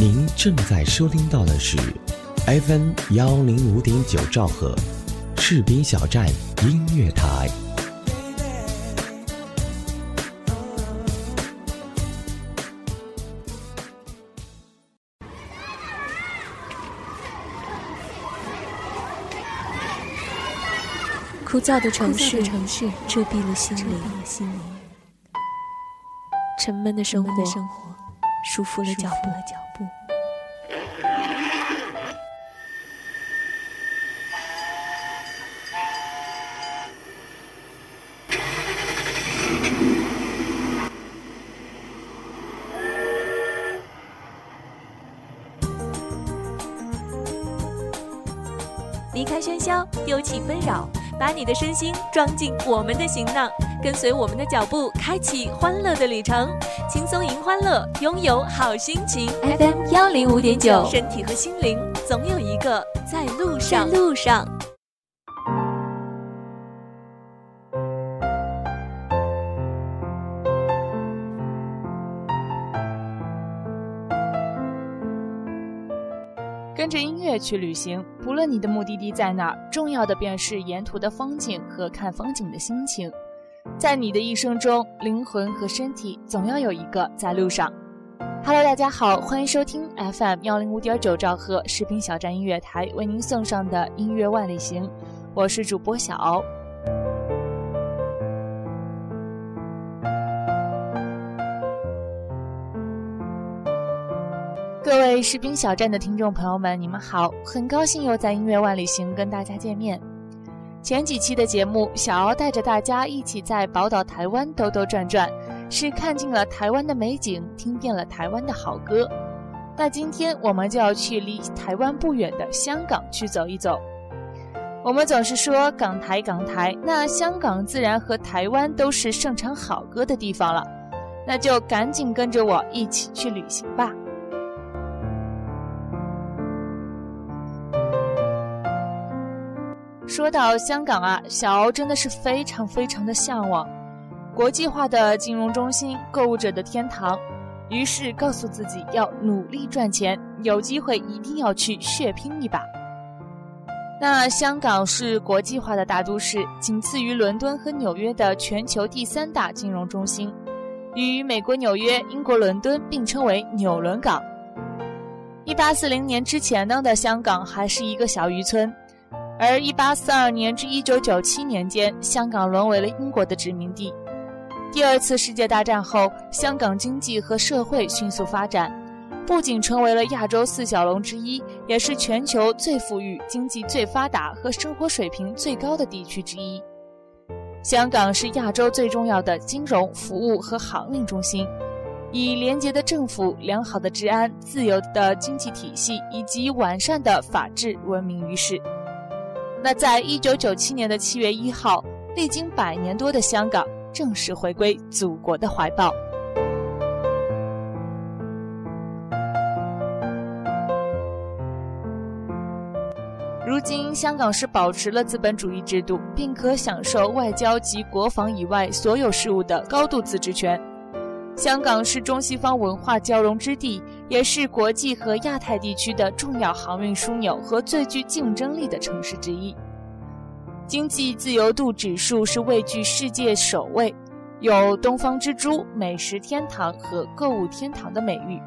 您正在收听到的是 FM 幺零五点九兆赫，士兵小站音乐台。枯燥的城市，遮蔽了心灵；沉闷的生活，束缚了脚步。离开喧嚣，丢弃纷扰。把你的身心装进我们的行囊，跟随我们的脚步，开启欢乐的旅程，轻松赢欢乐，拥有好心情。FM 幺零五点九，身体和心灵总有一个在路上。路上。跟着音乐去旅行，不论你的目的地在哪，重要的便是沿途的风景和看风景的心情。在你的一生中，灵魂和身体总要有一个在路上。Hello，大家好，欢迎收听 FM 幺零五点九兆赫视频小站音乐台为您送上的音乐万里行，我是主播小敖。各位士兵小站的听众朋友们，你们好！很高兴又在音乐万里行跟大家见面。前几期的节目，小敖带着大家一起在宝岛台湾兜兜转转，是看尽了台湾的美景，听遍了台湾的好歌。那今天我们就要去离台湾不远的香港去走一走。我们总是说港台港台，那香港自然和台湾都是盛产好歌的地方了。那就赶紧跟着我一起去旅行吧。说到香港啊，小敖真的是非常非常的向往，国际化的金融中心，购物者的天堂。于是告诉自己要努力赚钱，有机会一定要去血拼一把。那香港是国际化的大都市，仅次于伦敦和纽约的全球第三大金融中心，与美国纽约、英国伦敦并称为纽伦港。一八四零年之前呢的香港还是一个小渔村。而1842年至1997年间，香港沦为了英国的殖民地。第二次世界大战后，香港经济和社会迅速发展，不仅成为了亚洲四小龙之一，也是全球最富裕、经济最发达和生活水平最高的地区之一。香港是亚洲最重要的金融服务和航运中心，以廉洁的政府、良好的治安、自由的经济体系以及完善的法治闻名于世。那在一九九七年的七月一号，历经百年多的香港正式回归祖国的怀抱。如今，香港是保持了资本主义制度，并可享受外交及国防以外所有事务的高度自治权。香港是中西方文化交融之地，也是国际和亚太地区的重要航运枢纽和最具竞争力的城市之一。经济自由度指数是位居世界首位，有“东方之珠”、“美食天堂”和“购物天堂”的美誉。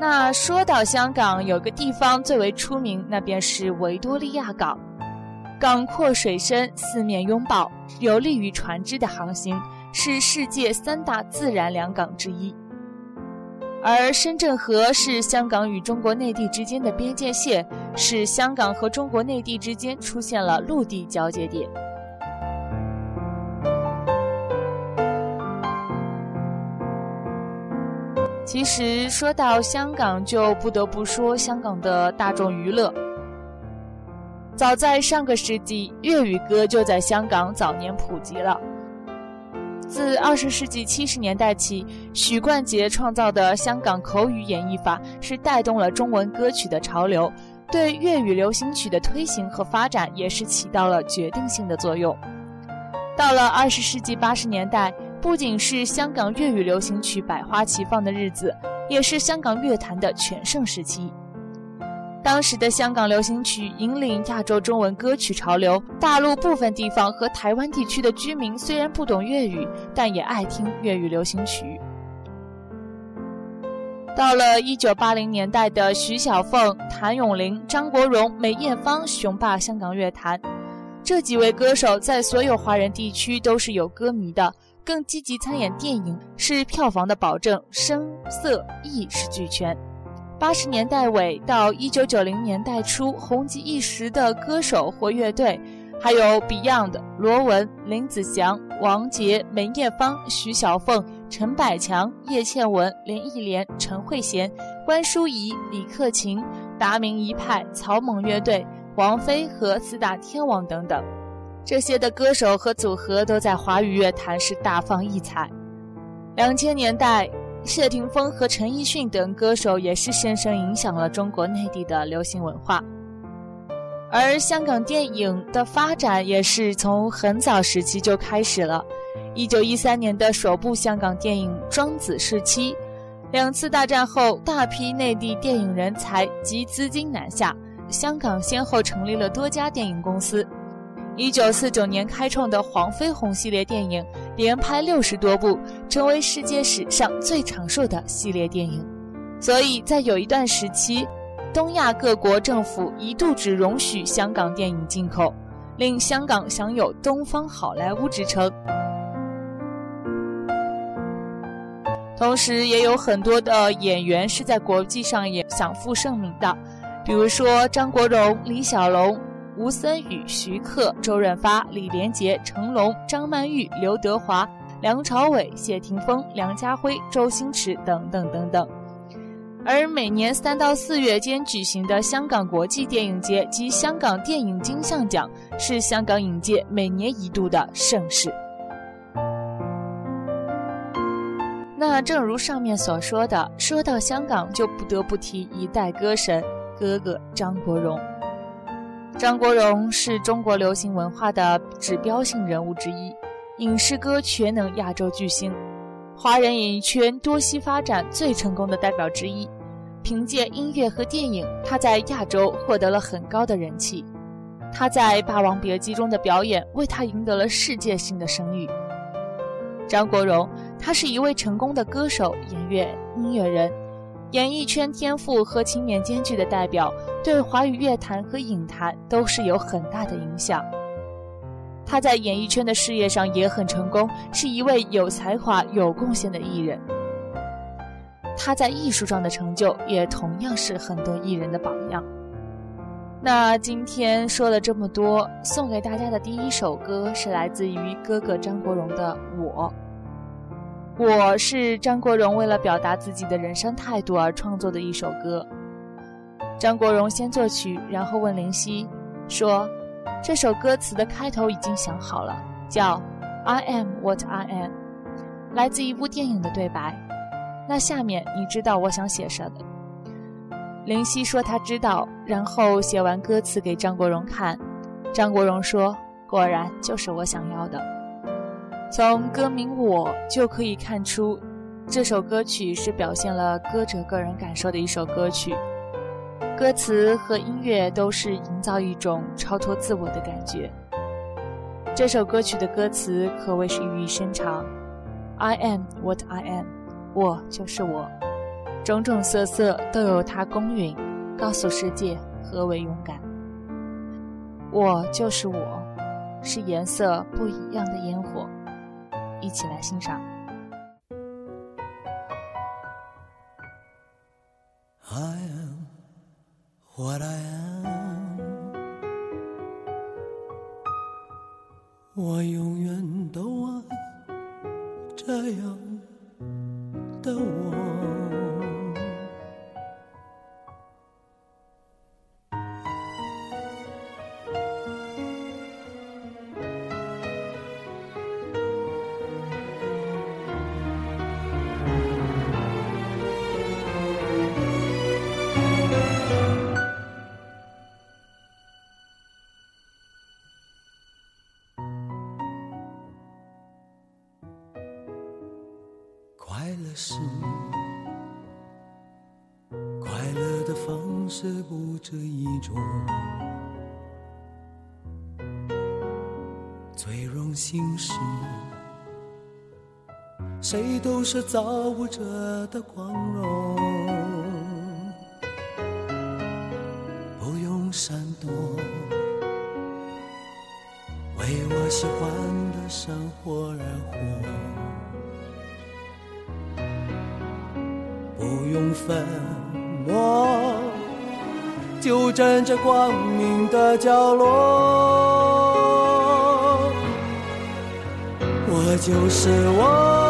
那说到香港，有个地方最为出名，那便是维多利亚港。港阔水深，四面拥抱，有利于船只的航行。是世界三大自然良港之一，而深圳河是香港与中国内地之间的边界线，使香港和中国内地之间出现了陆地交界点。其实说到香港，就不得不说香港的大众娱乐。早在上个世纪，粤语歌就在香港早年普及了。自二十世纪七十年代起，许冠杰创造的香港口语演绎法是带动了中文歌曲的潮流，对粤语流行曲的推行和发展也是起到了决定性的作用。到了二十世纪八十年代，不仅是香港粤语流行曲百花齐放的日子，也是香港乐坛的全盛时期。当时的香港流行曲引领亚洲中文歌曲潮流，大陆部分地方和台湾地区的居民虽然不懂粤语，但也爱听粤语流行曲。到了一九八零年代的徐小凤、谭咏麟、张国荣、梅艳芳雄霸香港乐坛，这几位歌手在所有华人地区都是有歌迷的，更积极参演电影，是票房的保证，声色艺是俱全。八十年代尾到一九九零年代初红极一时的歌手或乐队，还有 Beyond、罗文、林子祥、王杰、梅艳芳、徐小凤、陈百强、叶倩文、连忆莲、陈慧娴、关淑怡、李克勤、达明一派、草蜢乐队、王菲和四大天王等等，这些的歌手和组合都在华语乐坛是大放异彩。两千年代。谢霆锋和陈奕迅等歌手也是深深影响了中国内地的流行文化，而香港电影的发展也是从很早时期就开始了。一九一三年的首部香港电影《庄子时期》，两次大战后，大批内地电影人才及资金南下，香港先后成立了多家电影公司。一九四九年开创的黄飞鸿系列电影，连拍六十多部，成为世界史上最长寿的系列电影。所以在有一段时期，东亚各国政府一度只容许香港电影进口，令香港享有“东方好莱坞”之称。同时，也有很多的演员是在国际上也享负盛名的，比如说张国荣、李小龙。吴森宇、徐克、周润发、李连杰、成龙、张曼玉、刘德华、梁朝伟、谢霆锋、梁家辉、周星驰等等等等。而每年三到四月间举行的香港国际电影节及香港电影金像奖，是香港影界每年一度的盛事。那正如上面所说的，说到香港，就不得不提一代歌神哥哥张国荣。张国荣是中国流行文化的指标性人物之一，影视歌全能亚洲巨星，华人演艺圈多栖发展最成功的代表之一。凭借音乐和电影，他在亚洲获得了很高的人气。他在《霸王别姬》中的表演为他赢得了世界性的声誉。张国荣，他是一位成功的歌手、演员、音乐人。演艺圈天赋和勤勉兼具的代表，对华语乐坛和影坛都是有很大的影响。他在演艺圈的事业上也很成功，是一位有才华、有贡献的艺人。他在艺术上的成就也同样是很多艺人的榜样。那今天说了这么多，送给大家的第一首歌是来自于哥哥张国荣的《我》。我是张国荣为了表达自己的人生态度而创作的一首歌。张国荣先作曲，然后问林夕，说：“这首歌词的开头已经想好了，叫 ‘I am what I am’，来自一部电影的对白。那下面你知道我想写什么？”林夕说他知道，然后写完歌词给张国荣看。张国荣说：“果然就是我想要的。”从歌名《我》就可以看出，这首歌曲是表现了歌者个人感受的一首歌曲。歌词和音乐都是营造一种超脱自我的感觉。这首歌曲的歌词可谓是寓意深长：“I am what I am，我就是我，种种色色都由它公允，告诉世界何为勇敢。我就是我，是颜色不一样的烟火。”一起来欣赏。I am what I am，我永远都爱这样的我。都是造物者的光荣，不用闪躲，为我喜欢的生活而活。不用粉墨，就站在光明的角落。我就是我，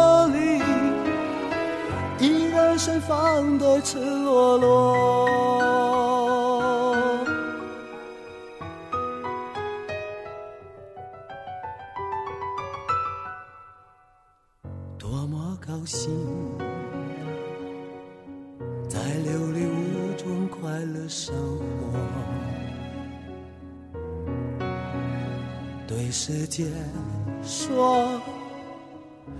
赤裸裸。多么高兴！在流离中快乐生活，对世界说，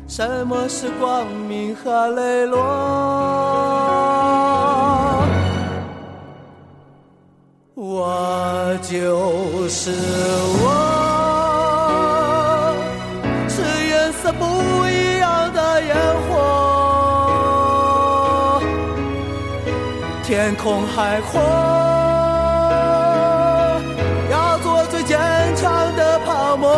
什么是光明和磊落？这就是我是颜色不一样的烟火天空海阔要做最坚强的泡沫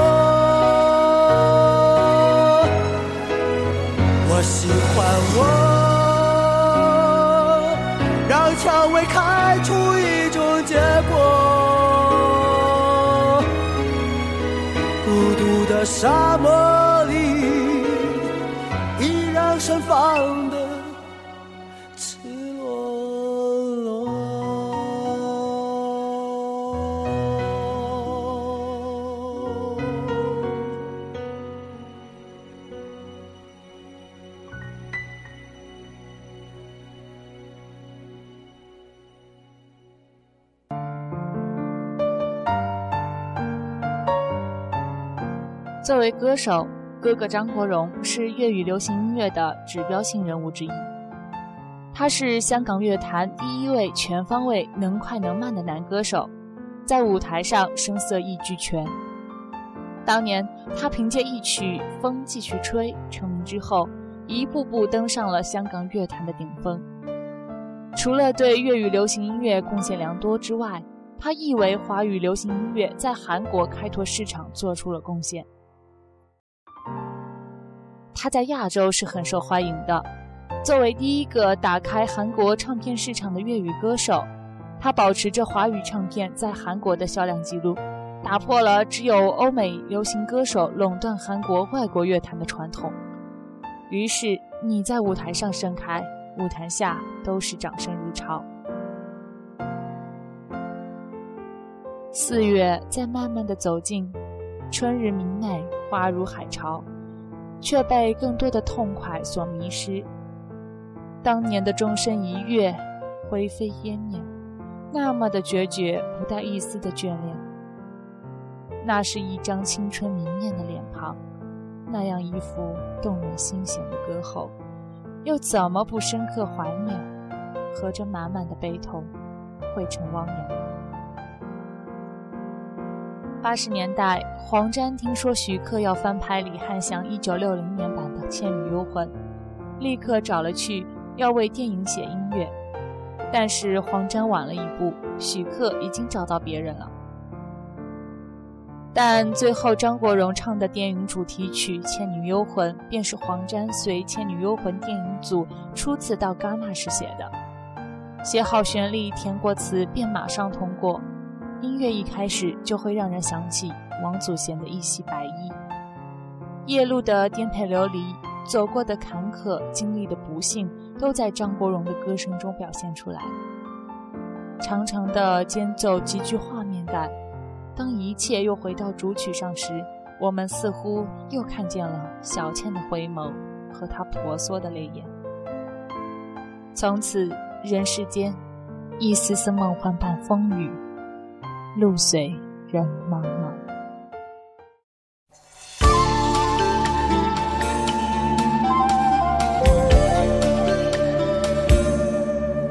我喜欢我让蔷薇开出一种结果。沙漠里依然盛放作为歌手，哥哥张国荣是粤语流行音乐的指标性人物之一。他是香港乐坛第一位全方位能快能慢的男歌手，在舞台上声色一俱全。当年他凭借一曲《风继续吹》成名之后，一步步登上了香港乐坛的顶峰。除了对粤语流行音乐贡献良多之外，他亦为华语流行音乐在韩国开拓市场做出了贡献。他在亚洲是很受欢迎的。作为第一个打开韩国唱片市场的粤语歌手，他保持着华语唱片在韩国的销量记录，打破了只有欧美流行歌手垄断韩国外国乐坛的传统。于是，你在舞台上盛开，舞台下都是掌声如潮。四月在慢慢的走近，春日明媚，花如海潮。却被更多的痛快所迷失。当年的终身一跃，灰飞烟灭，那么的决绝，不带一丝的眷恋。那是一张青春明艳的脸庞，那样一副动人心弦的歌喉，又怎么不深刻怀念？和着满满的悲痛，汇成汪洋。八十年代，黄沾听说徐克要翻拍李翰祥一九六零年版的《倩女幽魂》，立刻找了去要为电影写音乐。但是黄沾晚了一步，徐克已经找到别人了。但最后张国荣唱的电影主题曲《倩女幽魂》便是黄沾随《倩女幽魂》电影组初次到戛纳时写的，写好旋律，填过词，便马上通过。音乐一开始就会让人想起王祖贤的一袭白衣。夜路的颠沛流离，走过的坎坷，经历的不幸，都在张国荣的歌声中表现出来。长长的间奏极具画面感。当一切又回到主曲上时，我们似乎又看见了小倩的回眸和她婆娑的泪眼。从此，人世间，一丝丝梦幻般风雨，路随人茫茫。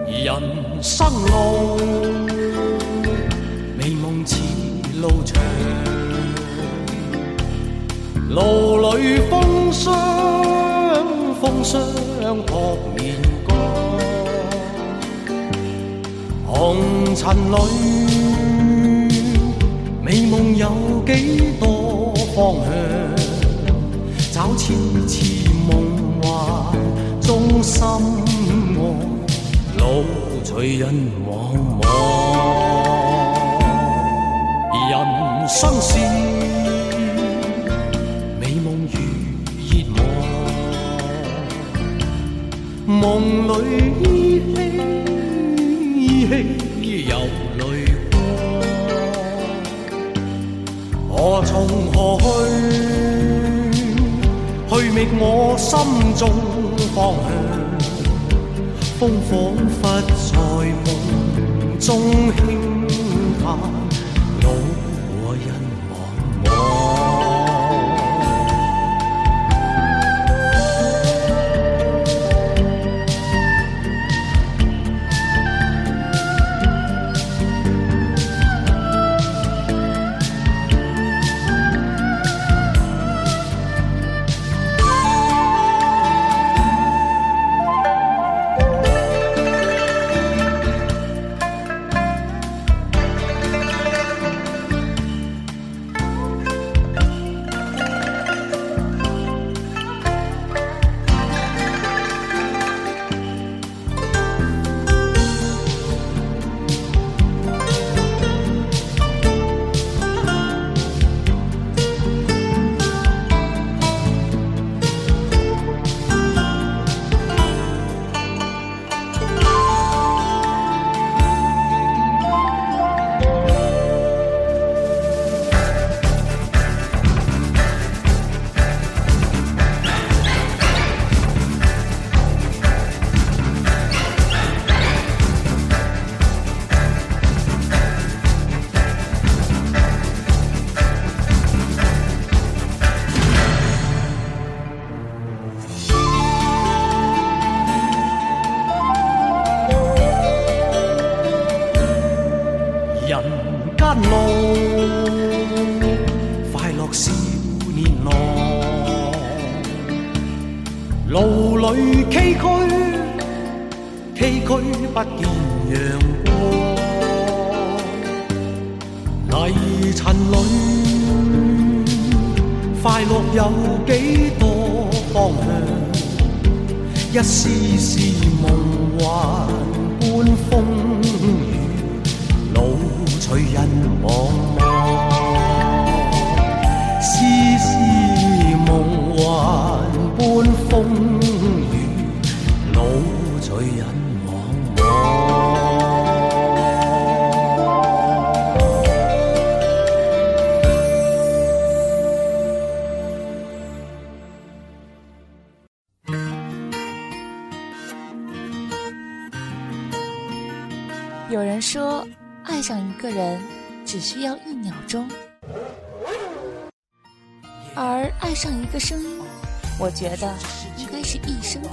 人生路，美梦似路长，路里风霜，风霜扑面干，红尘里，美梦有几多方向？找痴痴梦幻中心爱。路随人茫茫，人生是美梦如热望，梦里依稀从何去？去觅我心中方向。风仿佛在梦中轻叹，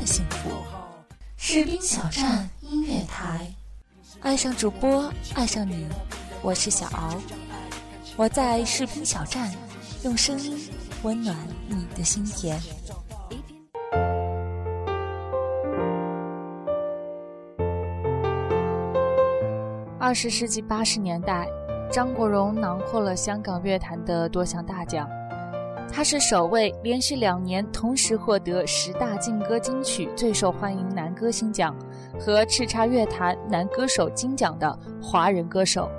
幸福。士兵小站音乐台，爱上主播，爱上你，我是小敖，我在士兵小站用声音温暖你的心田。二十世纪八十年代，张国荣囊括了香港乐坛的多项大奖。他是首位连续两年同时获得十大劲歌金曲最受欢迎男歌星奖和叱咤乐坛男歌手金奖的华人歌手。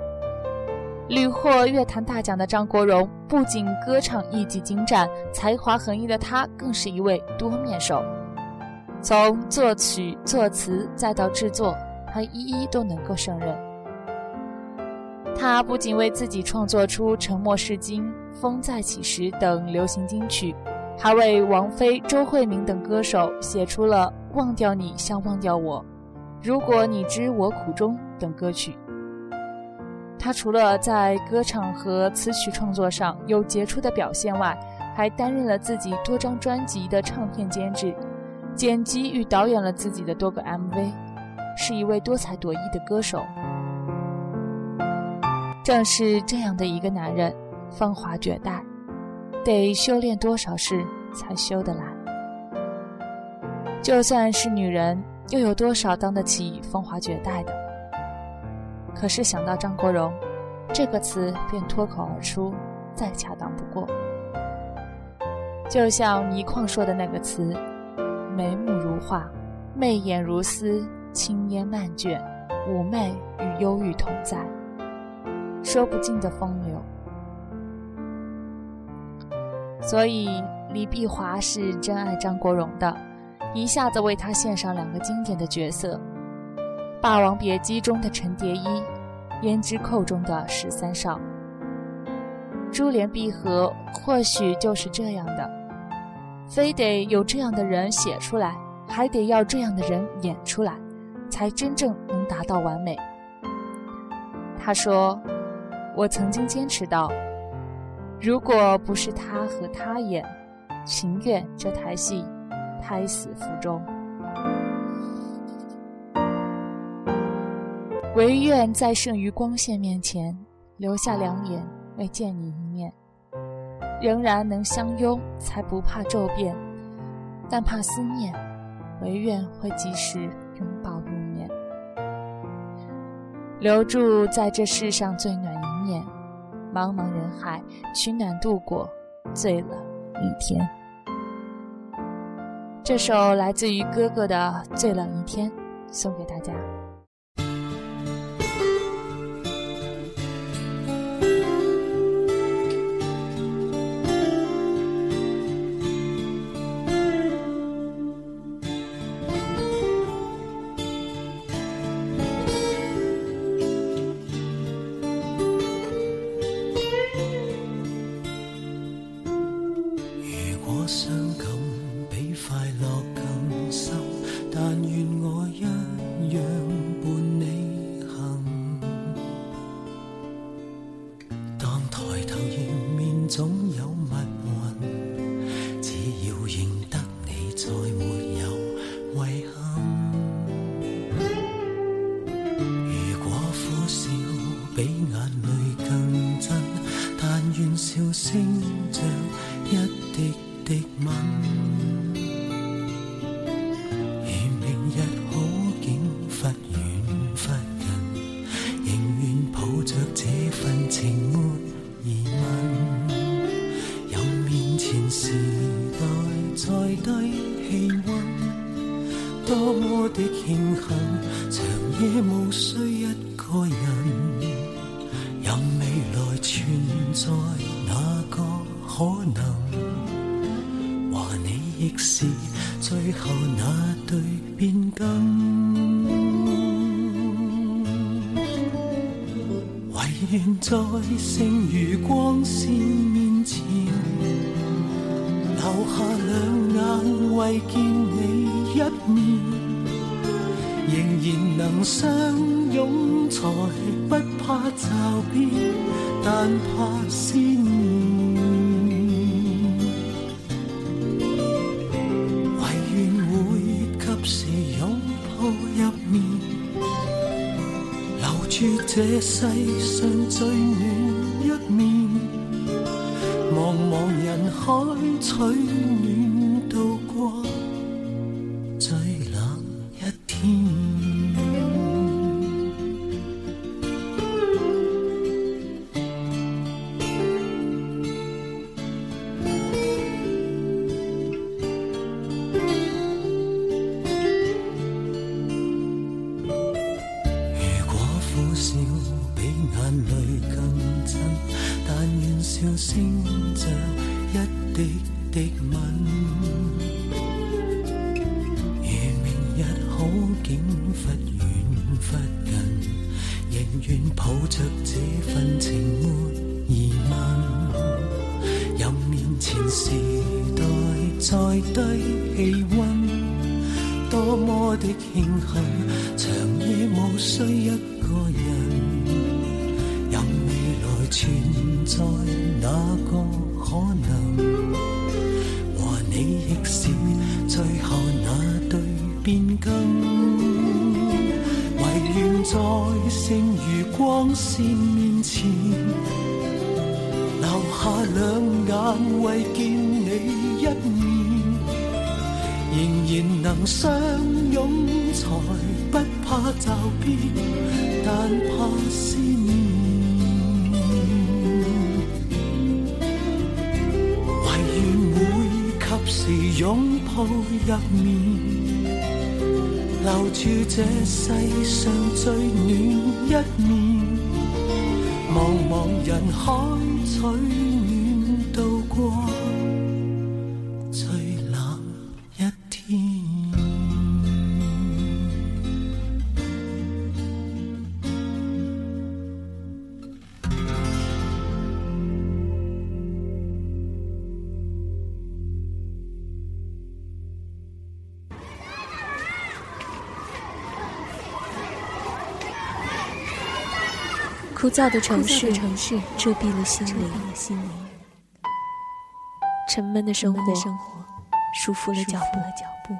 屡获乐坛大奖的张国荣，不仅歌唱艺技精湛，才华横溢的他更是一位多面手。从作曲、作词再到制作，他一一都能够胜任。他不仅为自己创作出《沉默是金》《风再起时》等流行金曲，还为王菲、周慧敏等歌手写出了《忘掉你像忘掉我》《如果你知我苦衷》等歌曲。他除了在歌唱和词曲创作上有杰出的表现外，还担任了自己多张专辑的唱片监制、剪辑与导演了自己的多个 MV，是一位多才多艺的歌手。正是这样的一个男人，风华绝代，得修炼多少事才修得来？就算是女人，又有多少当得起风华绝代的？可是想到张国荣，这个词便脱口而出，再恰当不过。就像倪匡说的那个词：“眉目如画，媚眼如丝，轻烟漫卷，妩媚与忧郁同在，说不尽的风流。”所以李碧华是真爱张国荣的，一下子为他献上两个经典的角色。《霸王别姬》中的陈蝶衣，《胭脂扣》中的十三少，珠联璧合，或许就是这样的，非得有这样的人写出来，还得要这样的人演出来，才真正能达到完美。他说：“我曾经坚持到，如果不是他和他演，情愿这台戏胎死腹中。”唯愿在剩余光线面前，留下两眼为见你一面，仍然能相拥，才不怕骤变，但怕思念，唯愿会及时拥抱入眠，留住在这世上最暖一面，茫茫人海取暖度过最冷一天。这首来自于哥哥的《最冷一天》，送给大家。但愿我一样。世上最留住这世上最暖一面。茫茫人海取暖，渡过枯燥的城市，遮蔽了心灵。沉闷的生活，生活束缚了脚步，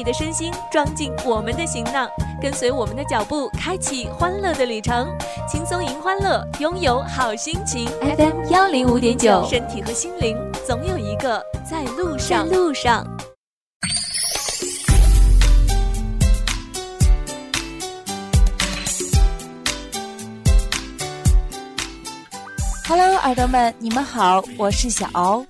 你的身心装进我们的行囊，跟随我们的脚步，开启欢乐的旅程。轻松迎欢乐，拥有好心情。FM 幺零五点九，身体和心灵总有一个在路上在上。路上。Hello，耳朵们，你们好，我是小敖。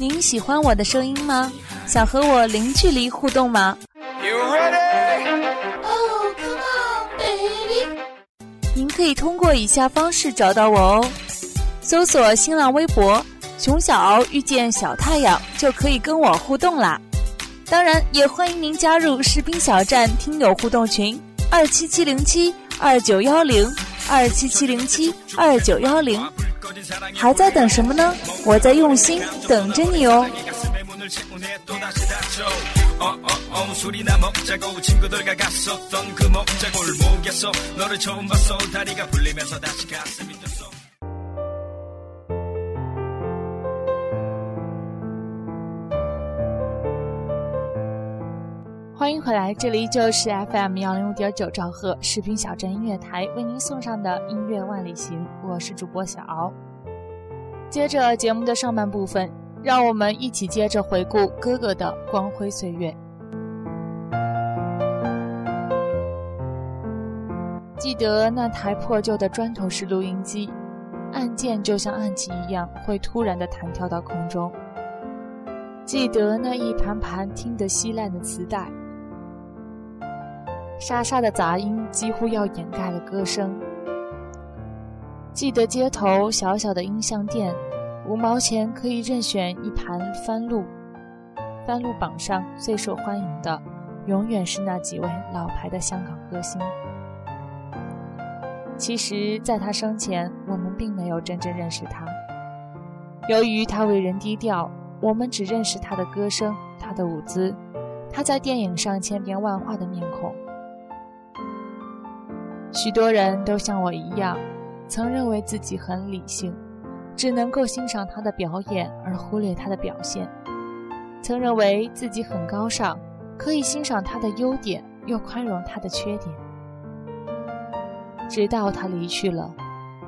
您喜欢我的声音吗？想和我零距离互动吗？You ready? Oh, come on, baby.？您可以通过以下方式找到我哦：搜索新浪微博“熊小敖遇见小太阳”，就可以跟我互动啦。当然，也欢迎您加入士兵小站听友互动群二七七零七二九幺零二七七零七二九幺零。还在等什么呢？我在用心等着你哦。欢迎回来这里依旧是 fm 幺零五点九兆赫视频小镇音乐台为您送上的音乐万里行我是主播小敖。接着节目的上半部分，让我们一起接着回顾哥哥的光辉岁月。记得那台破旧的砖头式录音机，按键就像暗器一样，会突然的弹跳到空中。记得那一盘盘听得稀烂的磁带，沙沙的杂音几乎要掩盖了歌声。记得街头小小的音像店，五毛钱可以任选一盘翻录，翻录榜上最受欢迎的，永远是那几位老牌的香港歌星。其实，在他生前，我们并没有真正认识他。由于他为人低调，我们只认识他的歌声、他的舞姿，他在电影上千变万化的面孔。许多人都像我一样，曾认为自己很理性，只能够欣赏他的表演而忽略他的表现；曾认为自己很高尚，可以欣赏他的优点，又宽容他的缺点。直到他离去了，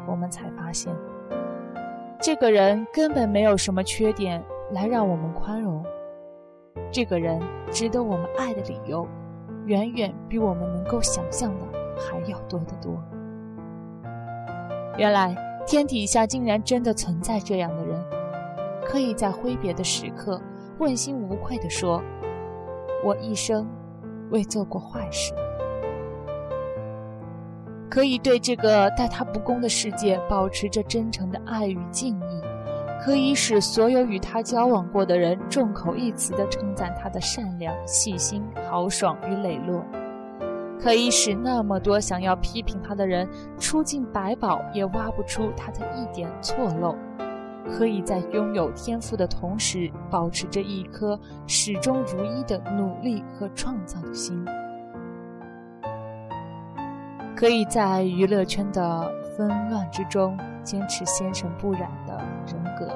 我们才发现，这个人根本没有什么缺点来让我们宽容。这个人值得我们爱的理由，远远比我们能够想象的还要多得多。原来，天底下竟然真的存在这样的人，可以在挥别的时刻，问心无愧地说：“我一生未做过坏事。”可以对这个待他不公的世界保持着真诚的爱与敬意，可以使所有与他交往过的人众口一词地称赞他的善良、细心、豪爽与磊落，可以使那么多想要批评他的人出尽百宝也挖不出他的一点错漏，可以在拥有天赋的同时保持着一颗始终如一的努力和创造的心。可以在娱乐圈的纷乱之中坚持先生不染的人格，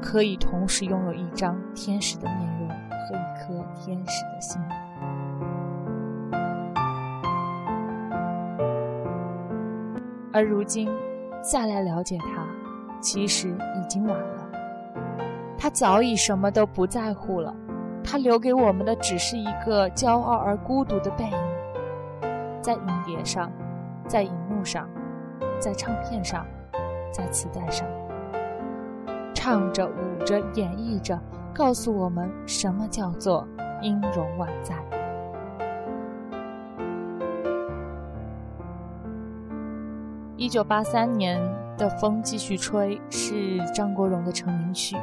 可以同时拥有一张天使的面容和一颗天使的心。而如今，再来了解他，其实已经晚了。他早已什么都不在乎了，他留给我们的只是一个骄傲而孤独的背影，在影碟上。在荧幕上，在唱片上，在磁带上，唱着、舞着、演绎着，告诉我们什么叫做音容宛在。一九八三年的《风继续吹》是张国荣的成名曲，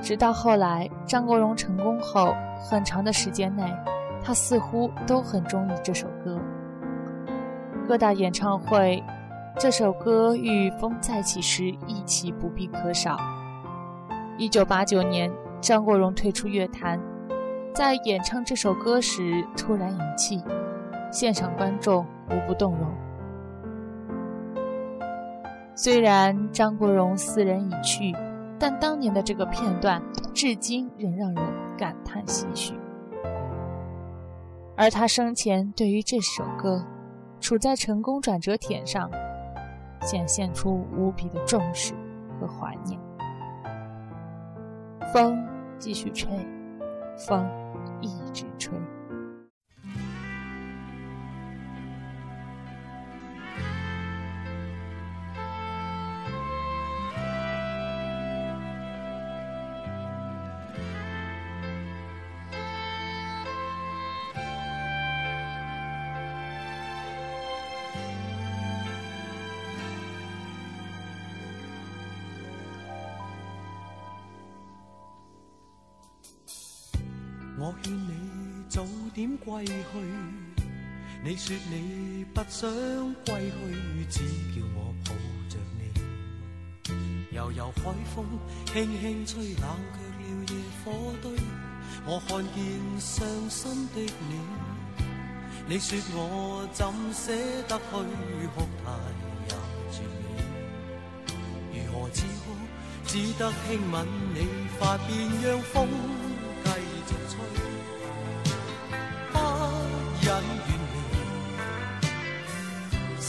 直到后来张国荣成功后，很长的时间内，他似乎都很中意这首歌。各大演唱会，这首歌与《风再起时》一起不必可少。一九八九年，张国荣退出乐坛，在演唱这首歌时突然引气，现场观众无不动容。虽然张国荣斯人已去，但当年的这个片段至今仍让人感叹唏嘘。而他生前对于这首歌。处在成功转折点上，显现出无比的重视和怀念。风继续吹，风一直归去，你说你不想归去，只叫我抱着你。悠悠海风轻轻吹，冷却了野火堆。我看见伤心的你，你说我怎舍得去哭太也绝美。如何止哭？只得轻吻你发，边让风。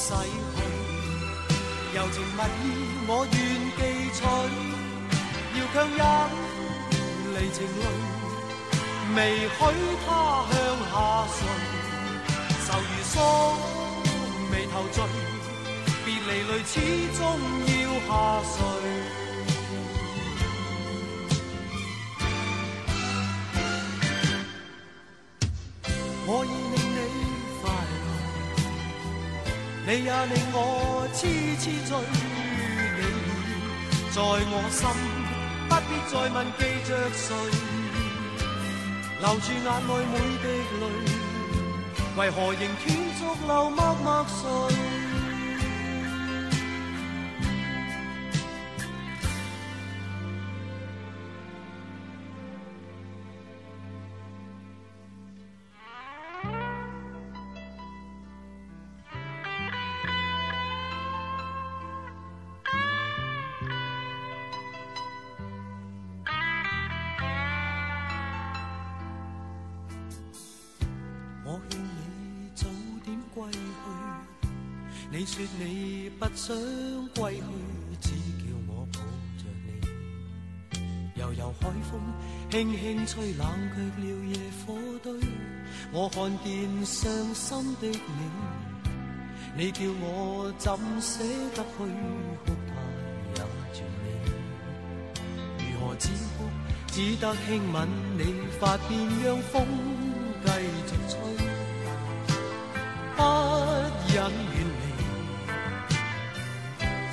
逝去，柔情蜜意我愿记取，要强忍离情泪，未许他向下垂，愁如锁，眉头聚，别离泪始终要下垂。你也令我痴痴醉。你已在我心，不必再问记着谁，留住眼内每滴泪，为何仍断续流默默垂？你说你不想归去，只叫我抱着你。悠悠海风轻轻吹，冷却了野火堆。我看见伤心的你，你叫我怎舍得去哭态也绝美。如何止哭？只得轻吻你发边，让风继续吹，不忍。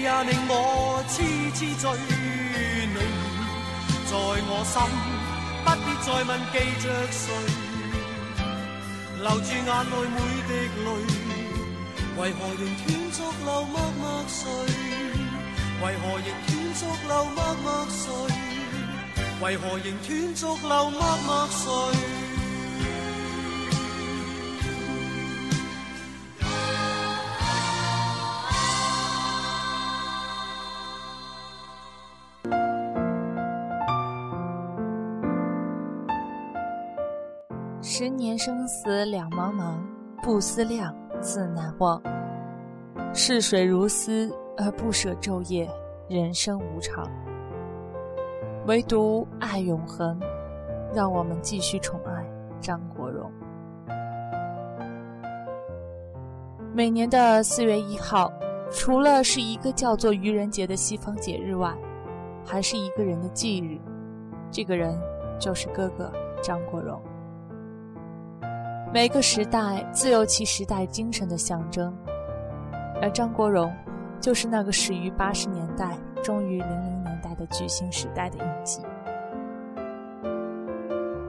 也令我痴痴醉。你在我心，不必再问记着谁，留住眼内每滴泪，为何仍断续流默默睡？为何仍断续流默默睡？为何仍断续流默默睡？思两茫茫，不思量，自难忘。逝水如斯，而不舍昼夜，人生无常。唯独爱永恒，让我们继续宠爱张国荣。每年的四月一号，除了是一个叫做愚人节的西方节日外，还是一个人的忌日。这个人就是哥哥张国荣。每个时代自有其时代精神的象征，而张国荣就是那个始于八十年代、终于零零年代的巨星时代的印记。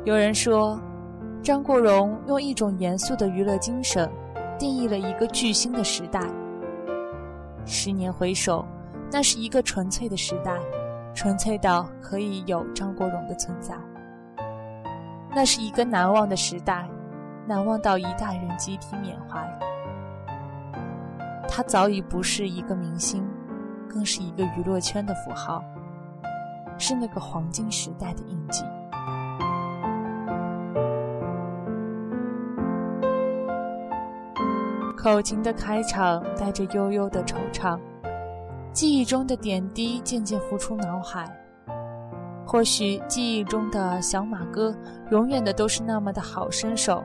有人说，张国荣用一种严肃的娱乐精神，定义了一个巨星的时代。十年回首，那是一个纯粹的时代，纯粹到可以有张国荣的存在。那是一个难忘的时代。难忘到一代人集体缅怀，他早已不是一个明星，更是一个娱乐圈的符号，是那个黄金时代的印记。口琴的开场带着悠悠的惆怅，记忆中的点滴渐渐浮出脑海。或许记忆中的小马哥，永远的都是那么的好身手。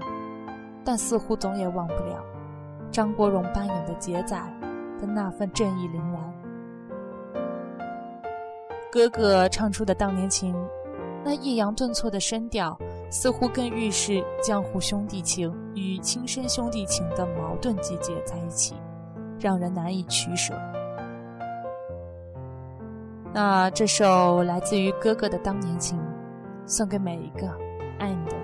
但似乎总也忘不了张国荣扮演的杰仔的那份正义凛然。哥哥唱出的《当年情》，那抑扬顿挫的声调，似乎更预示江湖兄弟情与亲生兄弟情的矛盾集结在一起，让人难以取舍。那这首来自于哥哥的《当年情》，送给每一个爱你的。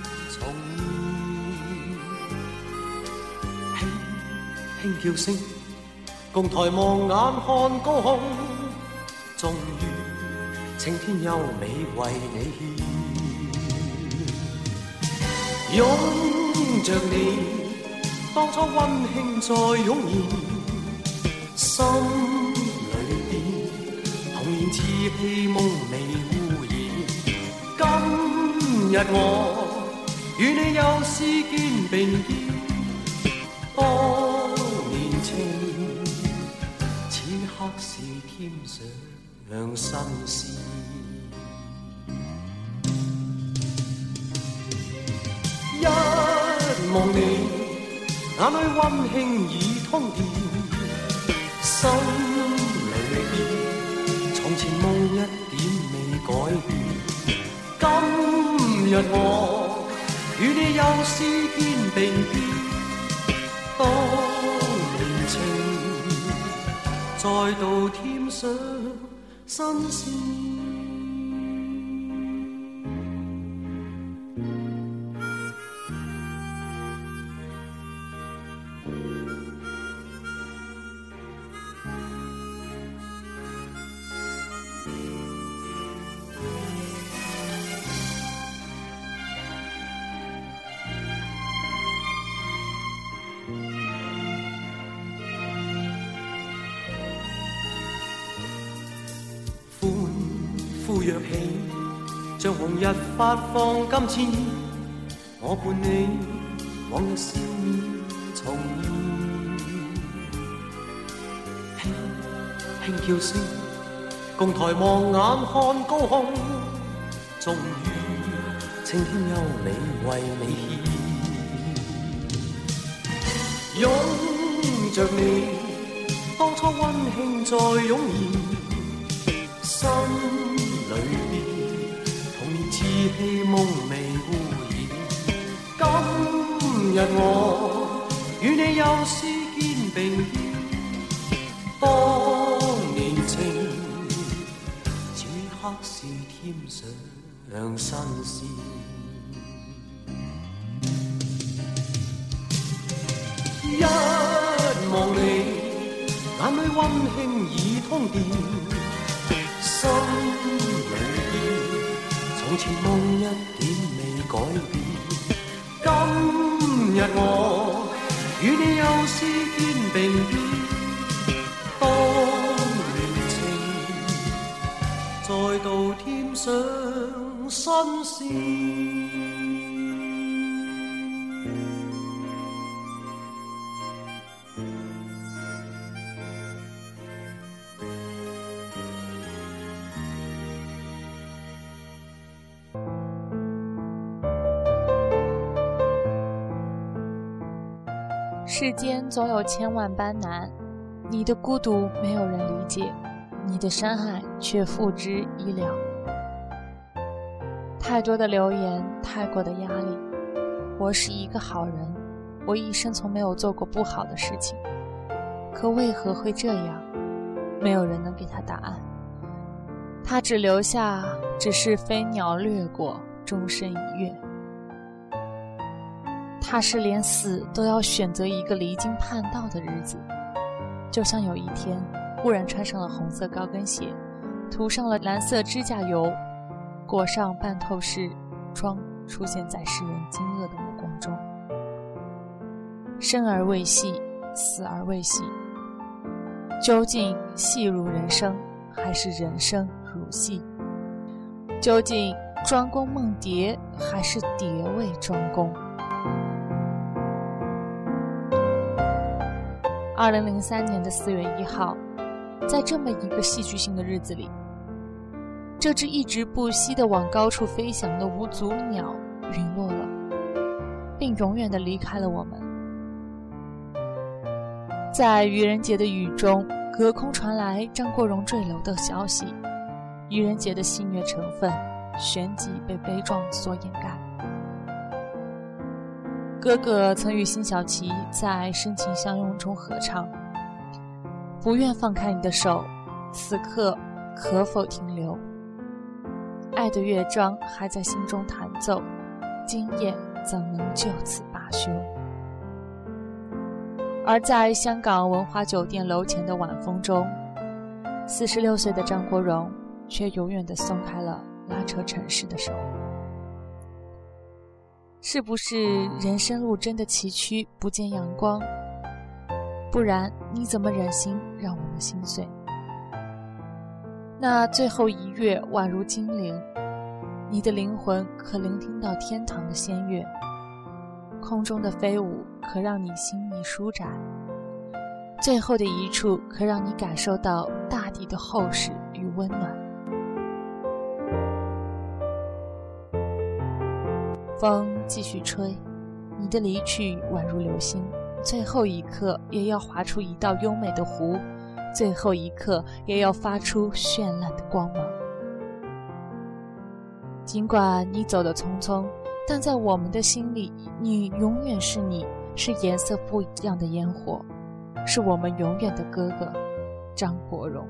重现，轻轻叫声，共抬望眼看高空，终于青天优美为你献，拥着你，当初温馨再涌现，心里边童年稚气梦未污染。今日我与你又是肩并肩，当年情，此刻是添上心事。一望你，眼里温馨已通电，心里边从前梦一点未改变。今日我与你又诗篇并肩，当年情再度添上新鲜。呼跃起，像红日发放金箭，我伴你往日笑面重现，轻轻叫声，共抬望眼看高空，终于青天优美为你献，拥着你，当初温馨再涌现。心童年稚气梦未污染。今日我与你又是肩并肩，当年情，此刻是添上新鲜。一望你，眼里温馨已通电。心，前梦一点未改变。今日我与你又是肩并肩，当年情再度添上新鲜。世间总有千万般难，你的孤独没有人理解，你的伤害却付之一了。太多的流言，太过的压力。我是一个好人，我一生从没有做过不好的事情，可为何会这样？没有人能给他答案。他只留下，只是飞鸟掠过，终身一跃。怕是连死都要选择一个离经叛道的日子，就像有一天忽然穿上了红色高跟鞋，涂上了蓝色指甲油，裹上半透视装，出现在世人惊愕的目光中。生而为戏，死而为戏，究竟戏如人生，还是人生如戏？究竟庄公梦蝶，还是蝶为庄公？二零零三年的四月一号，在这么一个戏剧性的日子里，这只一直不息地往高处飞翔的无足鸟陨落了，并永远地离开了我们。在愚人节的雨中，隔空传来张国荣坠楼的消息，愚人节的戏谑成分旋即被悲壮所掩盖。哥哥曾与辛晓琪在深情相拥中合唱：“不愿放开你的手，此刻可否停留？爱的乐章还在心中弹奏，今夜怎能就此罢休？”而在香港文华酒店楼前的晚风中，四十六岁的张国荣却永远地松开了拉扯城市的手。是不是人生路真的崎岖，不见阳光？不然你怎么忍心让我们心碎？那最后一月宛如精灵，你的灵魂可聆听到天堂的仙乐。空中的飞舞可让你心意舒展，最后的一处可让你感受到大地的厚实与温暖。风继续吹，你的离去宛如流星，最后一刻也要划出一道优美的弧，最后一刻也要发出绚烂的光芒。尽管你走得匆匆。但在我们的心里，你永远是你，是颜色不一样的烟火，是我们永远的哥哥，张国荣。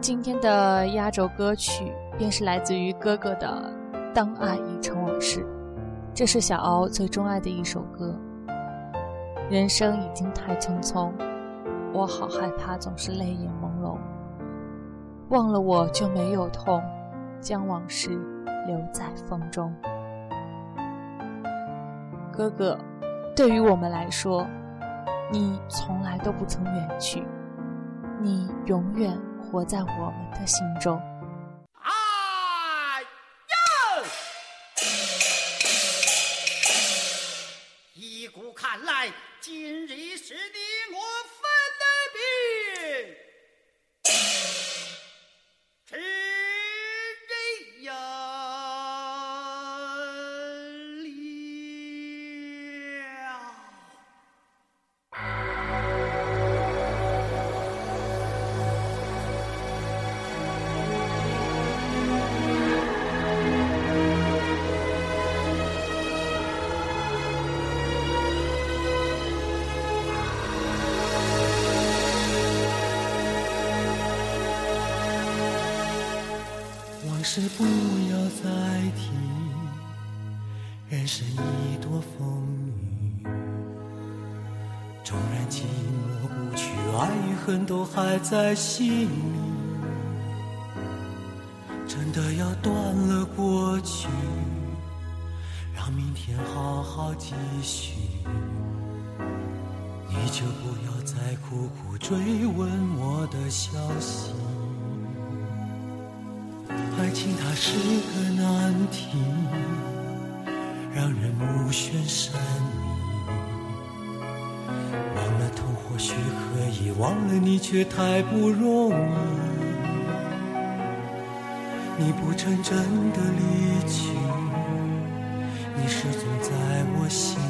今天的压轴歌曲便是来自于哥哥的《当爱已成往事》，这是小敖最钟爱的一首歌。人生已经太匆匆，我好害怕总是泪眼朦胧。忘了我就没有痛，将往事留在风中。哥哥，对于我们来说，你从来都不曾远去，你永远活在我们的心中。都还在心却太不容易。你不曾真的离去，你始终在我心里。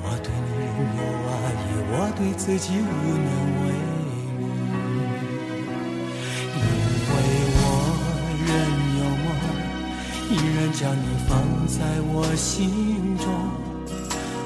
我对你仍有爱意，我对自己无能为力。因为我仍有梦，依然。将你放在我心中，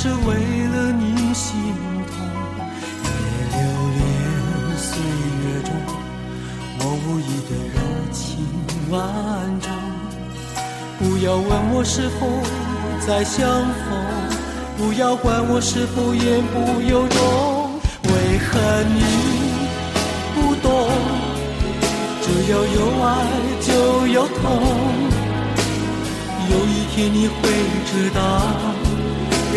是为了你心痛。别留恋岁月中我无意的柔情万种，不要问我是否再相逢，不要管我是否言不由衷，为何你不懂？只要有爱就有痛，有一天你会知道，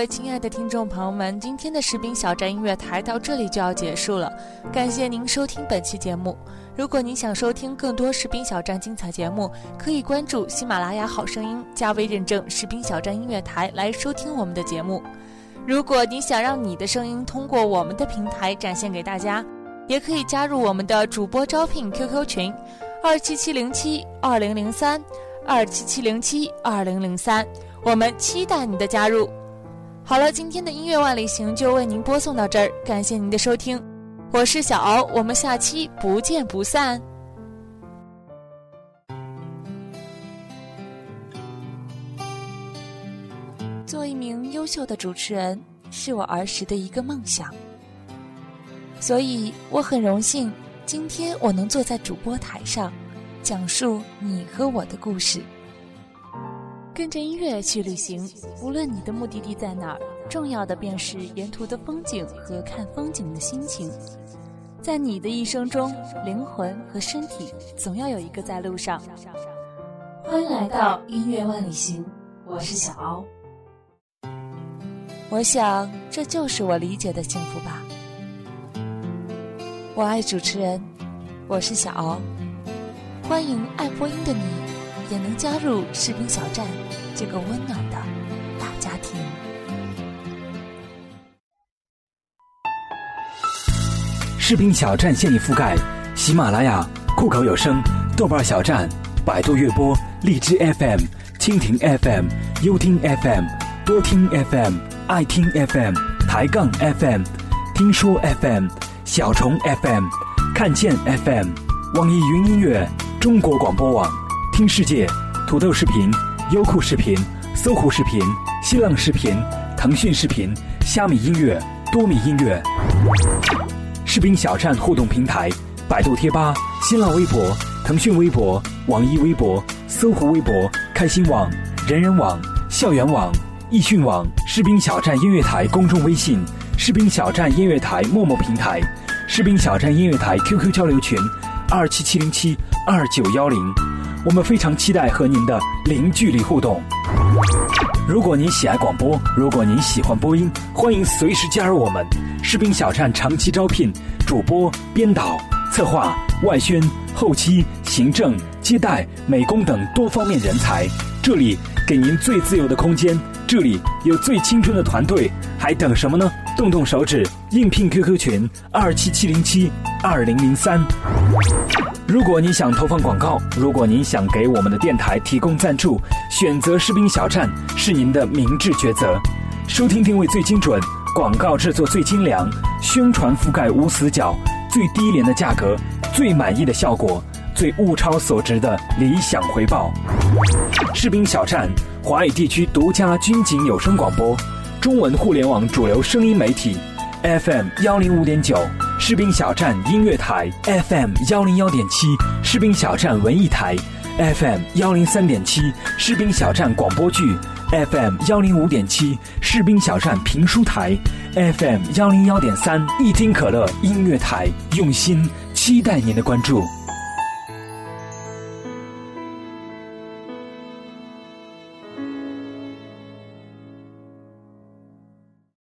位亲爱的听众朋友们，今天的士兵小站音乐台到这里就要结束了。感谢您收听本期节目。如果您想收听更多士兵小站精彩节目，可以关注喜马拉雅好声音，加微认证士兵小站音乐台来收听我们的节目。如果你想让你的声音通过我们的平台展现给大家，也可以加入我们的主播招聘 QQ 群：二七七零七二零零三二七七零七二零零三。我们期待你的加入。好了，今天的音乐万里行就为您播送到这儿，感谢您的收听，我是小敖，我们下期不见不散。做一名优秀的主持人是我儿时的一个梦想，所以我很荣幸今天我能坐在主播台上，讲述你和我的故事。跟着音乐去旅行，无论你的目的地在哪儿，重要的便是沿途的风景和看风景的心情。在你的一生中，灵魂和身体总要有一个在路上。欢迎来到音乐万里行，我是小敖。我想这就是我理解的幸福吧。我爱主持人，我是小敖。欢迎爱播音的你。也能加入士兵小站这个温暖的大家庭。士兵小站现已覆盖喜马拉雅、酷狗有声、豆瓣小站、百度乐播、荔枝 FM、蜻蜓 FM、优听 FM、多听 FM、爱听 FM、抬杠 FM、听说 FM、小虫 FM、看见 FM、网易云音乐、中国广播网。听世界，土豆视频、优酷视频、搜狐视频、新浪视频、腾讯视频、虾米音乐、多米音乐。士兵小站互动平台：百度贴吧、新浪微博、腾讯微博、网易微博、搜狐微博、开心网、人人网、校园网、易讯网。士兵小站音乐台公众微信：士兵小站音乐台陌陌平台。士兵小站音乐台 QQ 交流群：二七七零七二九幺零。我们非常期待和您的零距离互动。如果您喜爱广播，如果您喜欢播音，欢迎随时加入我们。士兵小站长期招聘主播、编导、策划、外宣、后期、行政、接待、美工等多方面人才。这里给您最自由的空间，这里有最青春的团队，还等什么呢？动动手指，应聘 QQ 群二七七零七二零零三。如果您想投放广告，如果您想给我们的电台提供赞助，选择士兵小站是您的明智抉择。收听定位最精准，广告制作最精良，宣传覆盖无死角，最低廉的价格，最满意的效果，最物超所值的理想回报。士兵小站，华语地区独家军警有声广播，中文互联网主流声音媒体。FM 幺零五点九士兵小站音乐台，FM 幺零幺点七士兵小站文艺台，FM 幺零三点七士兵小站广播剧，FM 幺零五点七士兵小站评书台，FM 幺零幺点三一听可乐音乐台，用心期待您的关注。